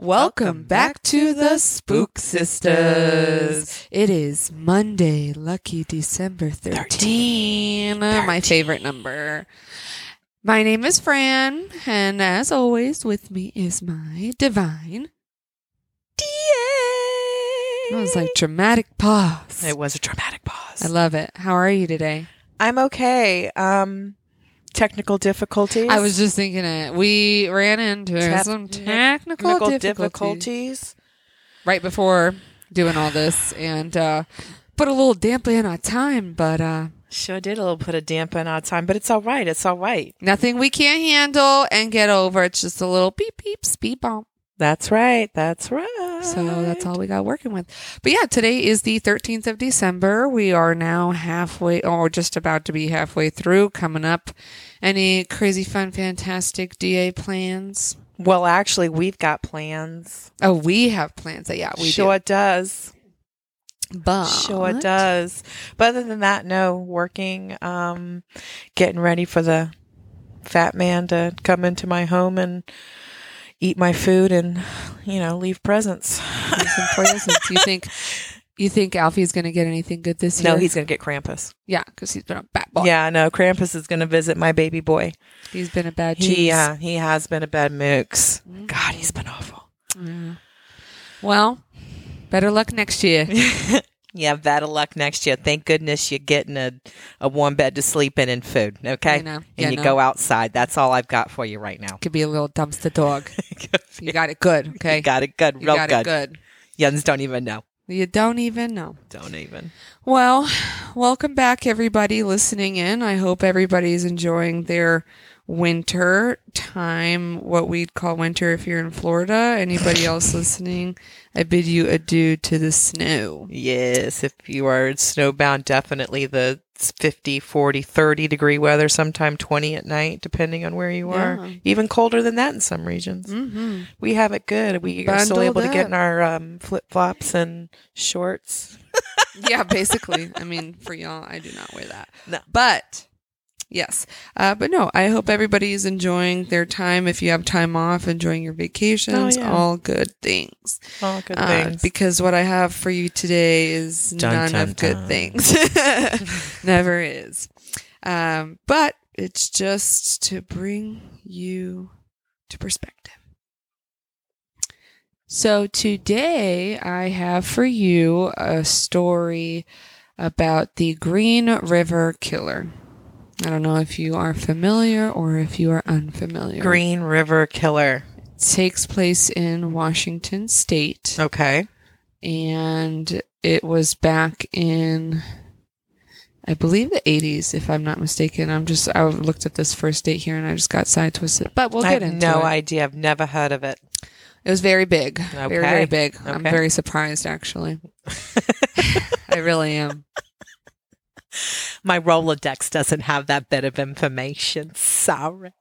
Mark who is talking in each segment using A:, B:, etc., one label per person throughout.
A: Welcome back to the Spook Sisters. It is Monday, lucky December 13, my favorite number. My name is Fran, and as always, with me is my divine. That was like dramatic pause.
B: It was a dramatic pause.
A: I love it. How are you today?
B: I'm okay. Um, technical difficulties.
A: I was just thinking it. We ran into some technical
B: technical
A: difficulties.
B: difficulties.
A: right before doing all this and uh, put a little damper in our time, but uh,
B: Sure did a little put a damper in our time, but it's all right. It's all right.
A: nothing we can't handle and get over. It's just a little beep beep speed bump.
B: That's right. That's right.
A: So that's all we got working with. But yeah, today is the 13th of December. We are now halfway or just about to be halfway through, coming up. Any crazy, fun, fantastic DA plans?
B: Well, actually, we've got plans.
A: Oh, we have plans. Yeah, we
B: sure it does.
A: do. But
B: Sure it does. But other than that, no. Working, um, getting ready for the fat man to come into my home and eat my food and, you know, leave presents.
A: Some presents. You think you think Alfie's going to get anything good this year?
B: No, he's going to get Krampus.
A: yeah, because he's been a bad boy.
B: Yeah, no, Krampus is going to visit my baby boy.
A: he's been a bad cheese.
B: He, uh, he has been a bad mooks.
A: Mm.
B: God, he's been awful.
A: Yeah. Well, better luck next year.
B: Yeah, better luck next year. Thank goodness you're getting a, a warm bed to sleep in and food, okay?
A: I know.
B: And
A: Yeah,
B: you
A: no.
B: go outside. That's all I've got for you right now.
A: Could be a little dumpster dog. You got it good. Okay,
B: You got it good,
A: You
B: real
A: got
B: good.
A: it good.
B: Yuns don't even know.
A: You don't even know.
B: Don't even.
A: Well, welcome back, everybody listening in. I hope everybody's enjoying their winter time, what we'd call winter if you're in Florida. Anybody else listening, I bid you adieu to the snow.
B: Yes, if you are snowbound, definitely the 50, 40, 30 degree weather, sometime 20 at night, depending on where you are.
A: Yeah.
B: Even colder than that in some regions.
A: Mm-hmm.
B: We have it good. We are still
A: Bundled
B: able to get in our um, flip flops and shorts.
A: yeah, basically. I mean, for y'all, I do not wear that.
B: No.
A: But yes, uh, but no, I hope everybody is enjoying their time. If you have time off, enjoying your vacations,
B: Oh, yeah.
A: all good things.
B: All good
A: Uh,
B: things.
A: because what I have for you today is
B: Dun,
A: none
B: dun,
A: of good things. Never is. Um, but it's just to bring you to perspective. So today I have for you a story about the Green River Killer. I don't know if you are familiar or if you are unfamiliar.
B: Green River Killer.
A: It takes place in Washington State
B: Okay.
A: and it was back in I believe the 80s if I'm not mistaken. I'm just I looked at this first date here and I just got side twisted. But we'll
B: I
A: get
B: have
A: into
B: no
A: it.
B: idea. I've never heard of it.
A: It was very big. Very, very
B: Okay.
A: big. I'm very surprised, actually. I really am.
B: My Rolodex doesn't have that bit of information. Sorry.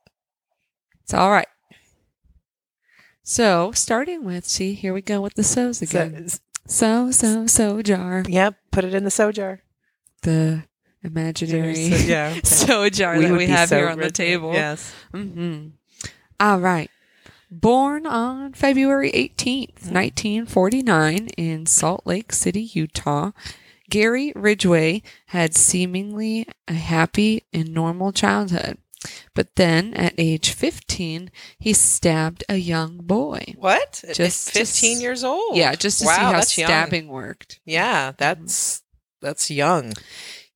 A: It's all right. So, starting with, see, here we go with the so's again.
B: So,
A: So, so, so jar.
B: yep. Put it in the so jar.
A: The imaginary
B: So- yeah. okay.
A: so jar that we have
B: so
A: here on the table.
B: Yes.
A: hmm All right. Born on February 18th, 1949, in Salt Lake City, Utah, Gary Ridgway had seemingly a happy and normal childhood. But then, at age 15, he stabbed a young boy.
B: What?
A: Just-
B: Just 15
A: just-
B: years old.
A: Yeah, just to
B: wow,
A: see how
B: that's young.
A: stabbing worked.
B: Yeah, that's that's young.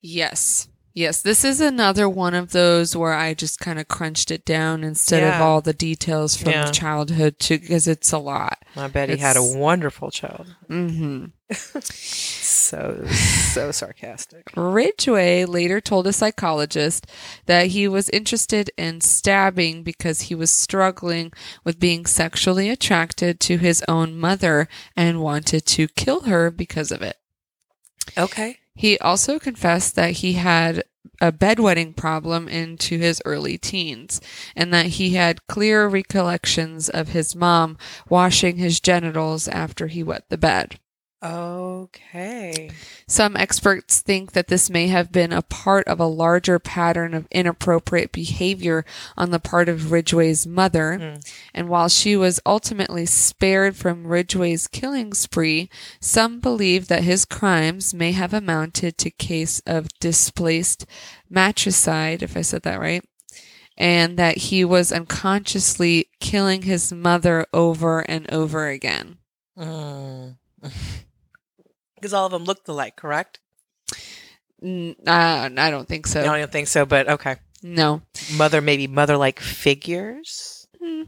A: Yes. Yes, this is another one of those where I just kind of crunched it down instead of all the details from
B: Yeah.
A: childhood to because it's a lot.
B: I bet he had a wonderful child.
A: hmm
B: So so sarcastic.
A: Ridgway later told a psychologist that he was interested in stabbing because he was struggling with being sexually attracted to his own mother and wanted to kill her because of it.
B: Okay.
A: He also confessed that he had a bedwetting problem into his early teens and that he had clear recollections of his mom washing his genitals after he wet the bed.
B: Okay.
A: Some experts think that this may have been a part of a larger pattern of inappropriate behavior on the part of Ridgway's mother.
B: Mm.
A: And while she was ultimately spared from Ridgway's killing spree, some believe that his crimes may have amounted to case of displaced matricide, if I said that right, and that he was unconsciously killing his mother over and over again.
B: Because all of them looked alike, correct?
A: N- uh, I don't think so.
B: No, I don't think so, but okay.
A: No.
B: Mother, maybe mother-like figures.
A: Hmm.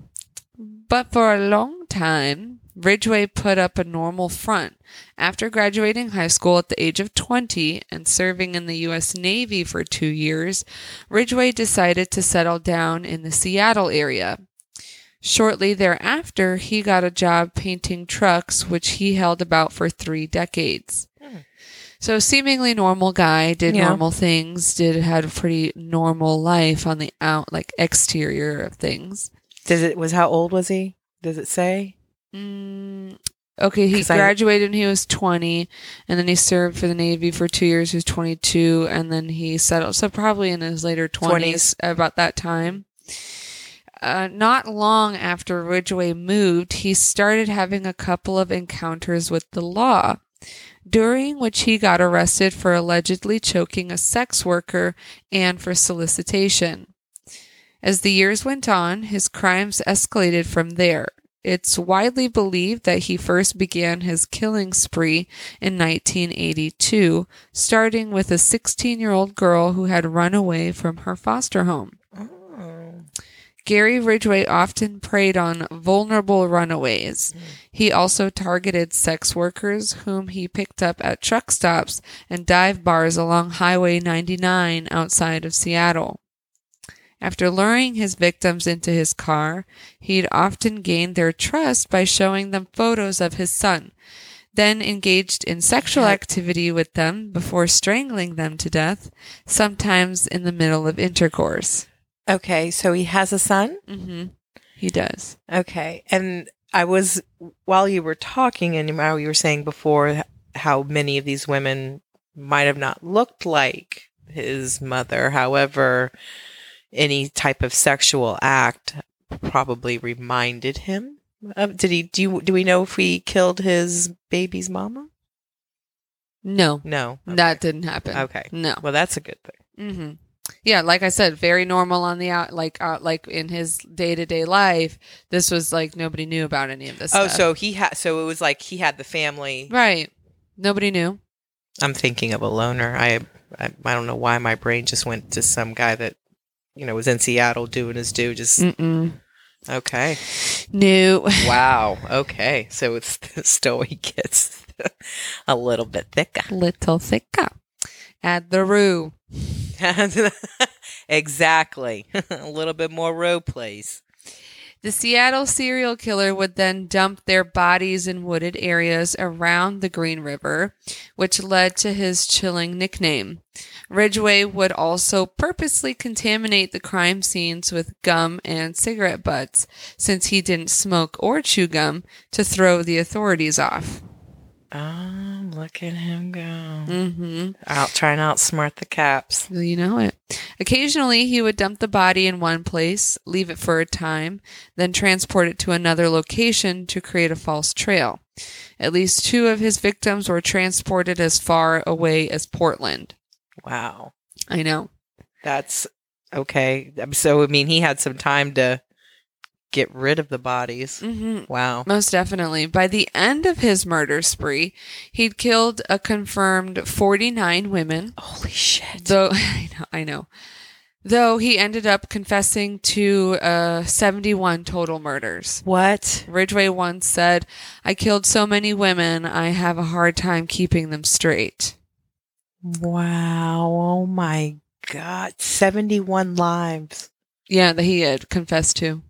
A: But for a long time, Ridgway put up a normal front. After graduating high school at the age of 20 and serving in the U.S. Navy for two years, Ridgway decided to settle down in the Seattle area. Shortly thereafter, he got a job painting trucks, which he held about for three decades.
B: Hmm.
A: So, seemingly normal guy, did
B: Yeah.
A: normal things, did had a pretty normal life on the out, like exterior of things.
B: Does it was how old was he? Does it say?
A: Mm, okay, he
B: 'Cause I-
A: graduated when he was 20, and then he served for the Navy for two years. He was 22, and then he settled. So probably in his later 20s,
B: 20s.
A: about that time. Uh, not long after Ridgway moved, he started having a couple of encounters with the law, during which he got arrested for allegedly choking a sex worker and for solicitation. As the years went on, his crimes escalated from there. It's widely believed that he first began his killing spree in 1982, starting with a 16 year old girl who had run away from her foster home. Gary Ridgway often preyed on vulnerable runaways. Hmm. He also targeted sex workers whom he picked up at truck stops and dive bars along Highway 99 outside of Seattle. After luring his victims into his car, he'd often gained their trust by showing them photos of his son, then engaged in sexual activity with them before strangling them to death, sometimes in the middle of intercourse.
B: Okay, so he has a son.
A: hmm He does.
B: Okay, and I was while you were talking, and while you were saying before how many of these women might have not looked like his mother. However, any type of sexual act probably reminded him of. Did he? Do you? Do we know if he killed his baby's mama?
A: No,
B: No. Okay.
A: that didn't happen.
B: Okay.
A: No.
B: Well, that's a good thing.
A: hmm Yeah, like I said, very normal on the out, like uh, like in his day to day life. This was like nobody knew about any of this.
B: Oh,
A: stuff.
B: so he had. So it was like he had the family.
A: right, nobody knew.
B: I'm thinking of a loner. I, I I don't know why my brain just went to some guy that you know was in Seattle doing his due. Just
A: Mm-mm.
B: okay.
A: No.
B: Wow. Okay. So it's the story gets a little bit thicker.
A: Little thicker. Add the roux.
B: exactly. a little bit more row plays.
A: The Seattle serial killer would then dump their bodies in wooded areas around the Green River, which led to his chilling nickname. Ridgway would also purposely contaminate the crime scenes with gum and cigarette butts, since he didn't smoke or chew gum, to throw the authorities off.
B: Oh, look at him go.
A: Mm-hmm.
B: Out trying to outsmart the caps.
A: You know it. Occasionally, he would dump the body in one place, leave it for a time, then transport it to another location to create a false trail. At least two of his victims were transported as far away as Portland.
B: Wow.
A: I know.
B: That's okay. So I mean he had some time to get rid of the bodies.
A: hmm
B: Wow.
A: Most definitely. By the end of his murder spree, he'd killed a confirmed 49 women.
B: Holy shit.
A: Though I know, I know. Though he ended up confessing to uh, 71 total murders.
B: what?
A: Ridgway once said, I killed so many women, I have a hard time keeping them straight.
B: Wow. Oh my god. 71 lives.
A: Yeah, that he had confessed to.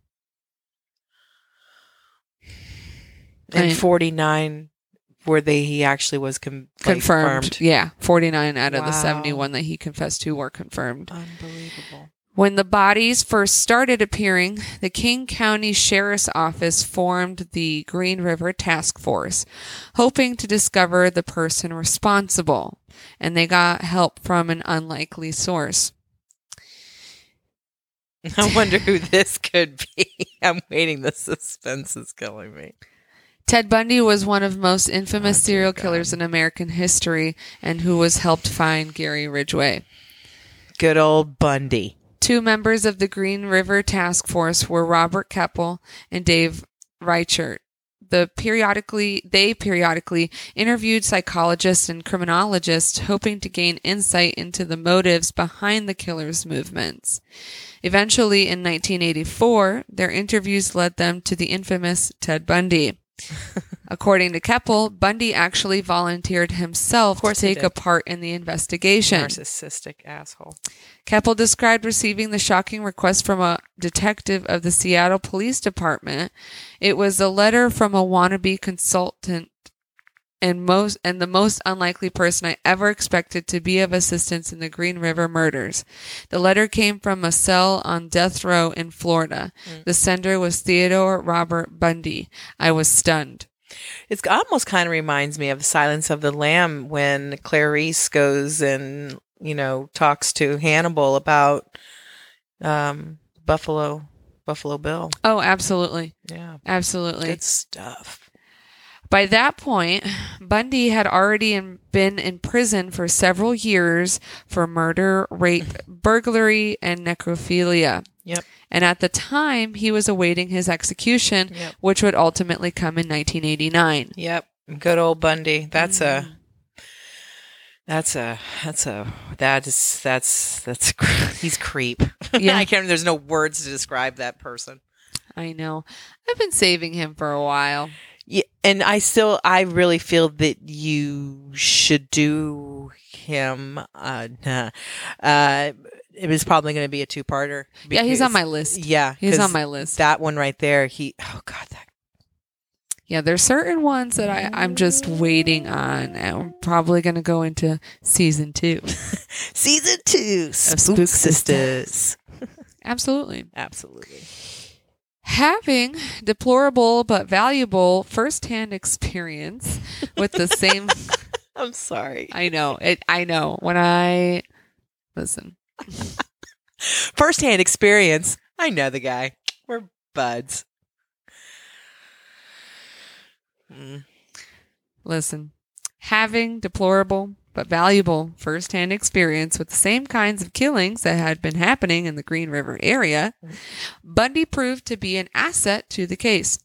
B: And
A: Right.
B: 49 where they he actually was com- like,
A: Confirmed. Yeah, 49 out of the 71 that he confessed to were confirmed.
B: Unbelievable.
A: When the bodies first started appearing, the King County Sheriff's Office formed the Green River Task Force, hoping to discover the person responsible, and they got help from an unlikely source.
B: I wonder who this could be. I'm waiting. The suspense is killing me.
A: Ted Bundy was one of the most infamous
B: Oh,
A: serial killers in American history and who was helped find Gary Ridgway.
B: Good old Bundy.
A: Two members of the Green River Task Force were Robert Keppel and Dave Reichert. The periodically they periodically interviewed psychologists and criminologists hoping to gain insight into the motives behind the killer's movements. Eventually in 1984, their interviews led them to the infamous Ted Bundy. According to Keppel, Bundy actually volunteered himself to take a part in the investigation.
B: Narcissistic asshole.
A: Keppel described receiving the shocking request from a detective of the Seattle Police Department. It was a letter from a wannabe consultant and most and the most unlikely person I ever expected to be of assistance in the Green River murders. The letter came from a cell on death row in Florida. The sender was Theodore Robert Bundy. I was stunned.
B: It almost kind of reminds me of the Silence of the Lamb when Clarice goes and you know talks to Hannibal about um, Buffalo Buffalo Bill.
A: Oh, absolutely.
B: Yeah,
A: Absolutely.
B: good stuff.
A: By that point, Bundy had already in, been in prison for several years for murder, rape, burglary, and necrophilia.
B: Yep.
A: And at the time, he was awaiting his execution,
B: Yep.
A: which would ultimately come in 1989.
B: Yep, good old Bundy. That's
A: Mm.
B: a that's a that's a that is that's that's he's creep.
A: Yeah.
B: I can't. There's no words to describe that person.
A: I know. I've been saving him for a while.
B: Yeah, and I still, I really feel that you should do him. Uh, nah. uh it was probably going to be a two-parter.
A: yeah, he's on my list.
B: Yeah,
A: he's on my list.
B: That one right there. He. Oh God, that
A: Yeah, there's certain ones that I, I'm just waiting on. I'm probably going to go into season two.
B: season two. Spook,
A: Spook
B: Sisters.
A: Absolutely.
B: Absolutely.
A: Having deplorable but valuable firsthand experience with the same
B: I'm sorry.
A: I know. It I know. When I listen.
B: First-hand experience. I know the guy. We're buds. Mm.
A: Listen. Having deplorable but valuable firsthand experience with the same kinds of killings that had been happening in the Green River area, Bundy proved to be an asset to the case.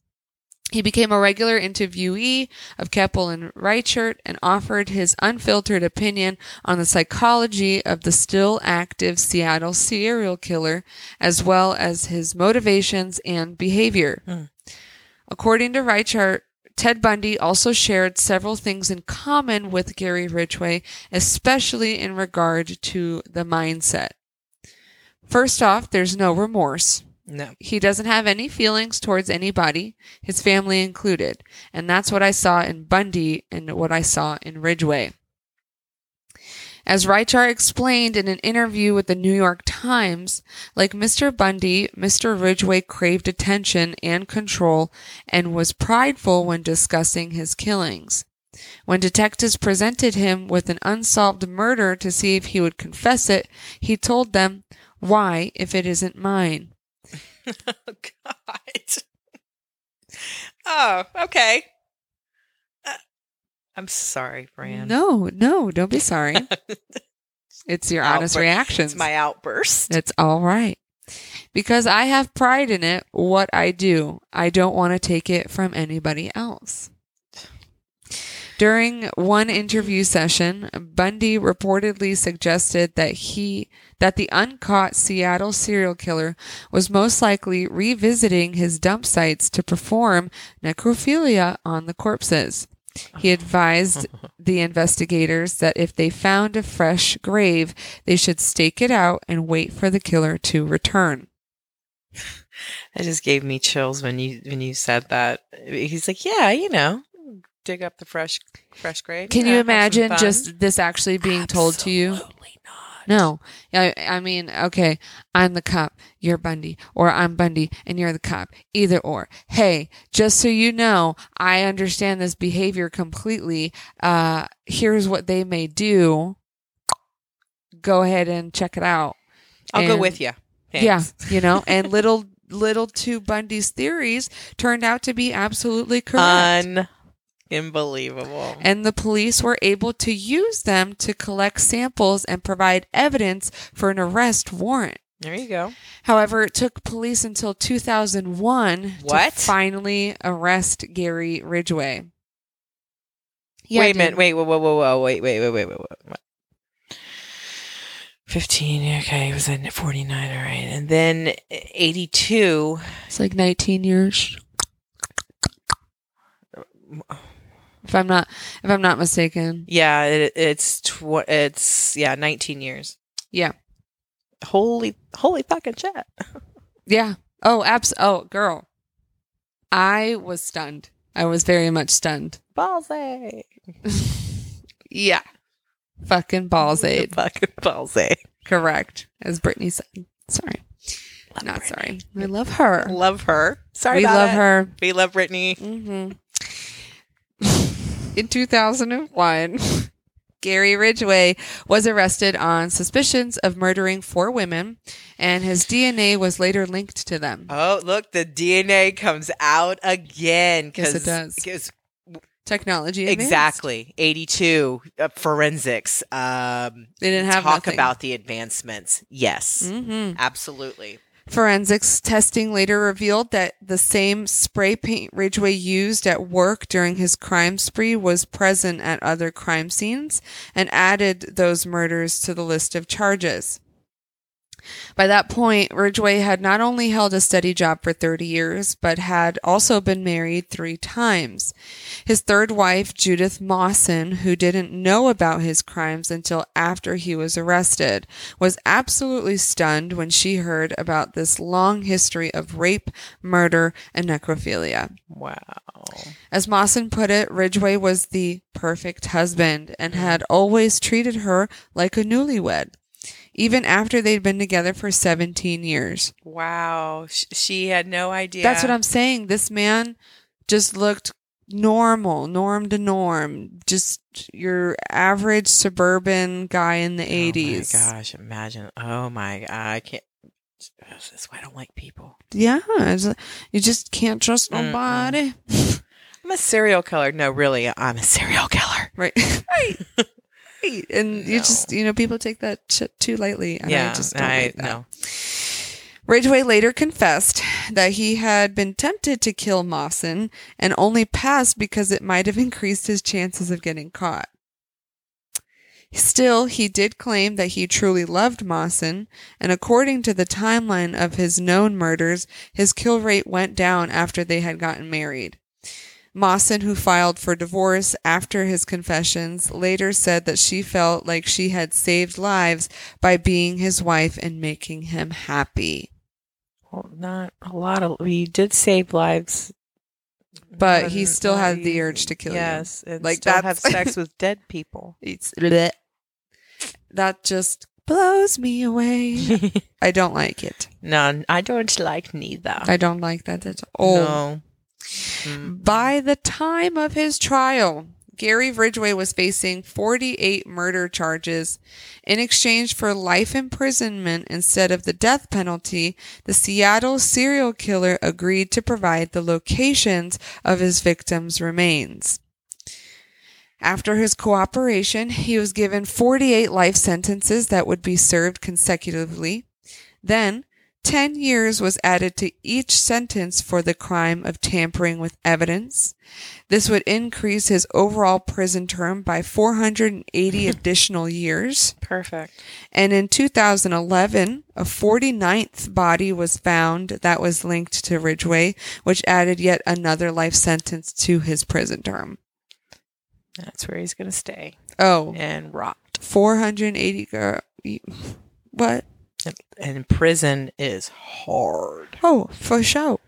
A: He became a regular interviewee of Keppel and Reichert and offered his unfiltered opinion on the psychology of the still active Seattle serial killer, as well as his motivations and behavior.
B: Hmm.
A: According to Reichert, Ted Bundy also shared several things in common with Gary Ridgway, especially in regard to the mindset. First off, there's no remorse.
B: No.
A: He doesn't have any feelings towards anybody, his family included. And that's what I saw in Bundy and what I saw in Ridgway. As Reichert explained in an interview with the New York Times, like Mr. Bundy, Mr. Ridgway craved attention and control and was prideful when discussing his killings. When detectives presented him with an unsolved murder to see if he would confess it, he told them, Why, if it isn't mine?
B: Oh God. Oh, okay. I'm sorry, Fran.
A: No, no, don't be sorry. it's your honest
B: Outburst.
A: reactions.
B: It's my outburst.
A: It's all right. Because I have pride in it, what I do. I don't want to take it from anybody else. During one interview session, Bundy reportedly suggested that he that the uncaught Seattle serial killer was most likely revisiting his dump sites to perform necrophilia on the corpses. He advised the investigators that if they found a fresh grave, they should stake it out and wait for the killer to return.
B: That just gave me chills when you when you said that. He's like, yeah, you know, dig up the fresh fresh grave.
A: Can
B: yeah,
A: you imagine just this actually being told to you? No. I, I mean, okay, I'm the cop, you're Bundy, or I'm Bundy and you're the cop. Either or. Hey, just so you know, I understand this behavior completely. Uh, here's what they may do. Go ahead and check it out.
B: I'll go with you.
A: Yeah, you know, and little little two Bundy's theories turned out to be absolutely correct.
B: Unbelievable.
A: and the police were able to use them to collect samples and provide evidence for an arrest warrant.
B: There you go.
A: However, it took police until 2001
B: What?
A: to finally arrest Gary Ridgway. Yeah,
B: wait a minute. Wait, whoa, whoa, whoa, whoa. Wait, wait, wait, wait, wait, wait. 15. Okay, he was in 49. All right. And then uh, 82.
A: It's like 19 years. If I'm not if I'm not mistaken.
B: Yeah, it, it's, tw- it's, yeah, 19 years.
A: Yeah.
B: Holy, holy fucking shit.
A: Yeah. Oh, abs oh, girl. I was stunned. I was very much stunned.
B: Ballsy.
A: Yeah. Fucking balls aid.
B: Fucking ballsy.
A: Correct. As Brittany said. Sorry.
B: Love
A: Not
B: Britney.
A: sorry. I love her.
B: Love her. Sorry
A: we
B: about
A: love
B: it.
A: her.
B: We love Brittany.
A: hmm In 2001, Gary Ridgway was arrested on suspicions of murdering four women, and his DNA was later linked to them.
B: Oh, look, the DNA comes out again.
A: Yes, it does.
B: 'cause-
A: Technology. advanced.
B: exactly. 82, uh, forensics. Um,
A: They didn't have
B: talk
A: nothing.
B: about the advancements. Yes,
A: Mhm.
B: absolutely.
A: Forensics testing later revealed that the same spray paint Ridgway used at work during his crime spree was present at other crime scenes and added those murders to the list of charges. By that point, Ridgway had not only held a steady job for 30 years, but had also been married three times. His third wife, Judith Mawson, who didn't know about his crimes until after he was arrested, was absolutely stunned when she heard about this long history of rape, murder, and necrophilia.
B: Wow.
A: As Mawson put it, Ridgway was the perfect husband and mm. had always treated her like a newlywed, even after they'd been together for 17 years.
B: Wow. She had no idea.
A: That's what I'm saying. This man just looked normal, norm to norm, just your average suburban guy in the 80s.
B: Oh my gosh! Imagine. Oh my. I can't. That's why I don't like people.
A: Yeah, you just can't trust
B: Mm-mm.
A: nobody.
B: I'm a serial killer. No, really, I'm a serial killer.
A: Right. right. Right. And you just, you know, people take that shit too lightly. And
B: yeah,
A: I just don't
B: I
A: like that.
B: know.
A: Ridgway later confessed that he had been tempted to kill Mawson and only passed because it might have increased his chances of getting caught. Still, he did claim that he truly loved Mawson, and according to the timeline of his known murders, his kill rate went down after they had gotten married. Mawson, who filed for divorce after his confessions, later said that she felt like she had saved lives by being his wife and making him happy.
B: Well, not a lot of. We did save lives,
A: But he still had the urge to kill you.
B: yes,
A: Like,
B: still have sex with dead people.
A: It's bleh. that just blows me away. I don't like it.
B: None. I don't like neither.
A: I don't like that at all.
B: No.
A: By the time of his trial, Gary Ridgway was facing 48 murder charges. In exchange for life imprisonment instead of the death penalty, the Seattle serial killer agreed to provide the locations of his victims' remains. After his cooperation, he was given 48 life sentences that would be served consecutively. Then, 10 years was added to each sentence for the crime of tampering with evidence. This would increase his overall prison term by 480 additional years.
B: Perfect.
A: And in 2011, a 49th body was found that was linked to Ridgway, which added yet another life sentence to his prison term.
B: That's where he's gonna stay
A: Oh,
B: and rot.
A: 480 girl. Uh, what?
B: And, prison is hard.
A: Oh, for sure.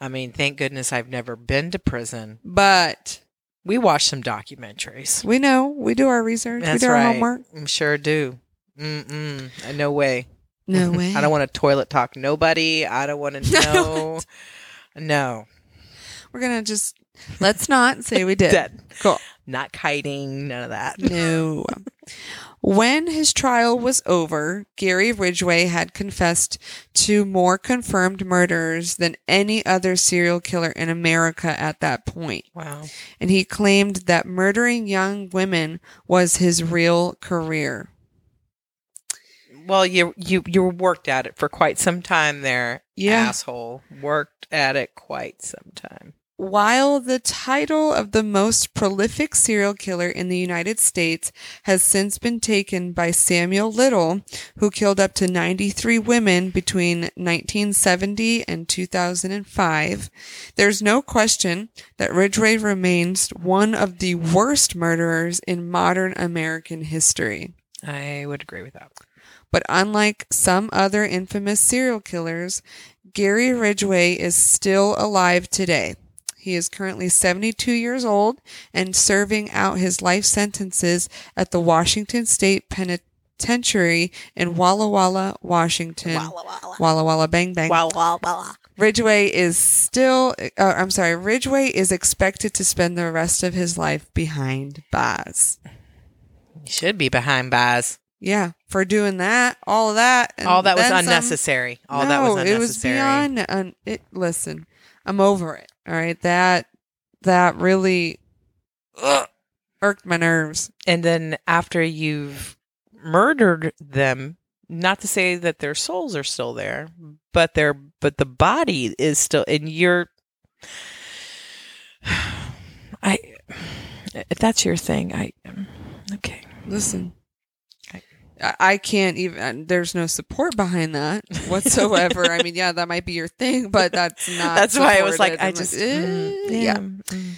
B: I mean, thank goodness I've never been to prison.
A: But
B: We watch some documentaries.
A: we know, we do our research,
B: That's
A: we do our
B: right.
A: homework.
B: I'm sure do. Mm-mm. Uh, No way.
A: No way.
B: I don't want to toilet talk nobody. I don't want to know. no.
A: We're gonna just let's not say we did.
B: Dead.
A: Cool.
B: Not kiting. None of that.
A: No. When his trial was over, Gary Ridgway had confessed to more confirmed murders than any other serial killer in America at that point.
B: Wow.
A: And he claimed that murdering young women was his real career.
B: Well, you you you worked at it for quite some time there.
A: Yeah.
B: Asshole. Worked at it quite some time.
A: While the title of the most prolific serial killer in the United States has since been taken by Samuel Little, who killed up to 93 women between 1970 and 2005, there's no question that Ridgway remains one of the worst murderers in modern American history.
B: I would agree with that.
A: But unlike some other infamous serial killers, Gary Ridgway is still alive today. He is currently 72 years old and serving out his life sentences at the Washington State Penitentiary in Walla Walla, Washington. Walla Walla Walla Walla Bang Bang.
B: Wow, wow, wow.
A: Ridgway is still, uh, I'm sorry, Ridgway is expected to spend the rest of his life behind bars.
B: You should be behind bars.
A: Yeah, for doing that, all of that, and
B: All that was
A: then some.
B: unnecessary. All that was
A: No,
B: unnecessary.
A: It was beyond. Un- it, listen, I'm over it. All right, that that really ugh, irked my nerves.
B: and then after you've murdered them not to say that their souls are still there but their but the body is still and you're i if that's your thing i okay
A: Listen. I, I can't even. There's no support behind that whatsoever. I mean, yeah, that might be your thing, but that's not.
B: that's why i was like
A: supported.
B: i
A: I'm
B: just
A: eh,
B: mm,
A: yeah.
B: mm.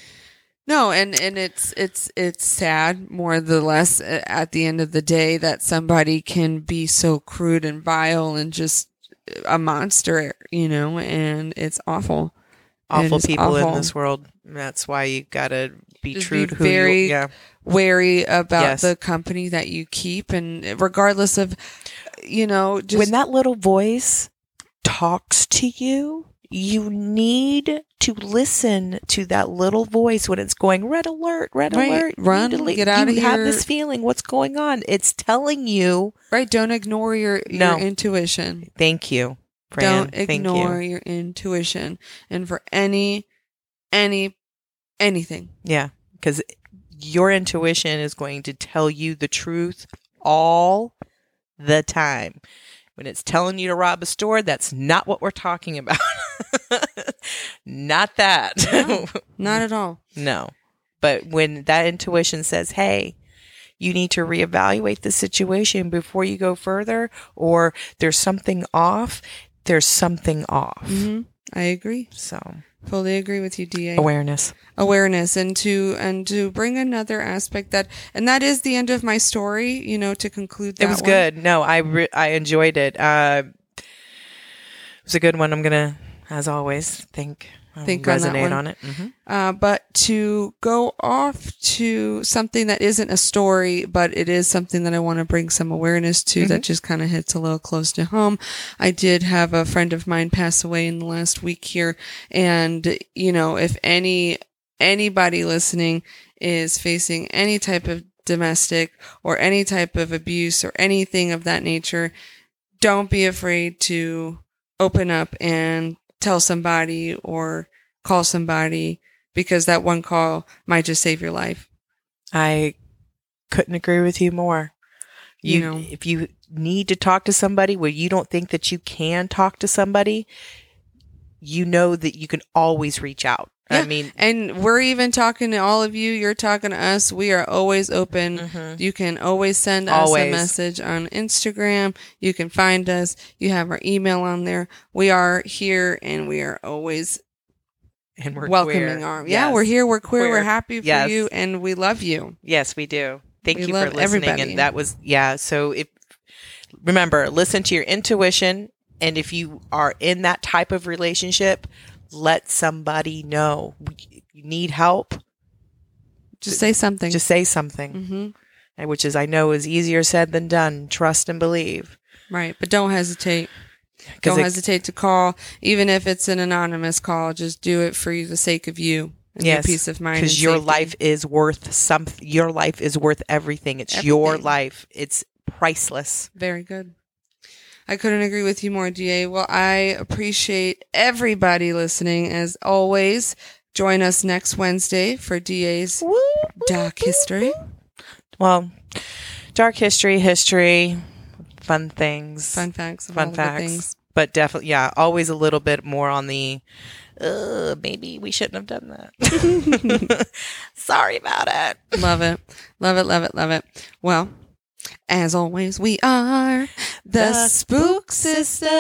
A: No, and and it's it's it's sad more the less uh, at the end of the day that somebody can be so crude and vile and just a monster, you know, and it's awful.
B: awful people
A: awful.
B: in this world that's why you gotta be
A: Just
B: true
A: be
B: to who
A: very-
B: you yeah
A: Wary about
B: Yes.
A: the company that you keep, and regardless of, you know, just
B: when that little voice talks to you, you need to listen to that little voice when it's going red alert, red
A: Right.
B: alert. you
A: Run,
B: need to le-
A: get outta
B: You have
A: here.
B: this feeling. What's going on? It's telling you.
A: right, don't ignore your
B: No.
A: your intuition.
B: Thank you. Fran.
A: don't
B: Thank
A: ignore
B: you.
A: your intuition, and for any any anything,
B: Yeah, because your intuition is going to tell you the truth all the time. When it's telling you to rob a store, that's not what we're talking about. not that.
A: No. not at all.
B: No. But when that intuition says, hey, you need to reevaluate the situation before you go further, or there's something off, there's something off.
A: hmm I agree.
B: So,
A: Fully agree with you, Da.
B: awareness.
A: Awareness and to and to bring another aspect that and that is the end of my story. You know, to conclude that
B: It was
A: one.
B: good. No, I re- I enjoyed it. Uh, it was a good one. I'm gonna, as always, think I'll
A: Think that
B: resonate
A: one.
B: on, it. hmm
A: Uh, but to go off to something that isn't a story, but it is something that I want to bring some awareness to that just kind of hits a little close to home. I did have a friend of mine pass away in the last week here. And, you know, if any, anybody listening is facing any type of domestic or any type of abuse or anything of that nature, don't be afraid to open up and tell somebody or call somebody because that one call might just save your life.
B: I couldn't agree with you more. You,
A: You know.
B: if you need to talk to somebody where you don't think that you can talk to somebody, you know that you can always reach out. I mean,
A: And we're even talking to all of you. You're talking to us. We are always open.
B: mhm.
A: You can always send us a message on Instagram. You can find us. You have our email on there. We are here and we are always
B: and we're
A: welcoming
B: queer.
A: arms. Yeah,
B: Yes.
A: we're here. We're queer. We're happy for
B: Yes.
A: you and we love you.
B: Yes, we do. Thank
A: We
B: you for listening.
A: everybody.
B: And that was, yeah. So if, remember, listen to your intuition. And if you are in that type of relationship, let somebody know. You need help.
A: Just say something.
B: Just say something.
A: hmm
B: which is I know is easier said than done. Trust and believe.
A: Right. But don't hesitate. Don't
B: it-
A: hesitate to call, even if it's an anonymous call. Just do it for the sake of you and your
B: Yes,
A: peace of mind.
B: because your
A: safety.
B: life is worth some. Your life is worth everything. It's your life. It's priceless.
A: Very good. I couldn't agree with you more, DA. Well, I appreciate everybody listening as always. Join us next Wednesday for DA's Dark History.
B: Well, dark history, history, fun things,
A: Fun facts.
B: Fun facts.
A: things.
B: But definitely, yeah, always a little bit more on the. Uh, maybe we shouldn't have done that. Sorry about it.
A: Love it. Love it. Love it. Love it. Well, as always, we are the,
B: The
A: Spook
B: Sisters.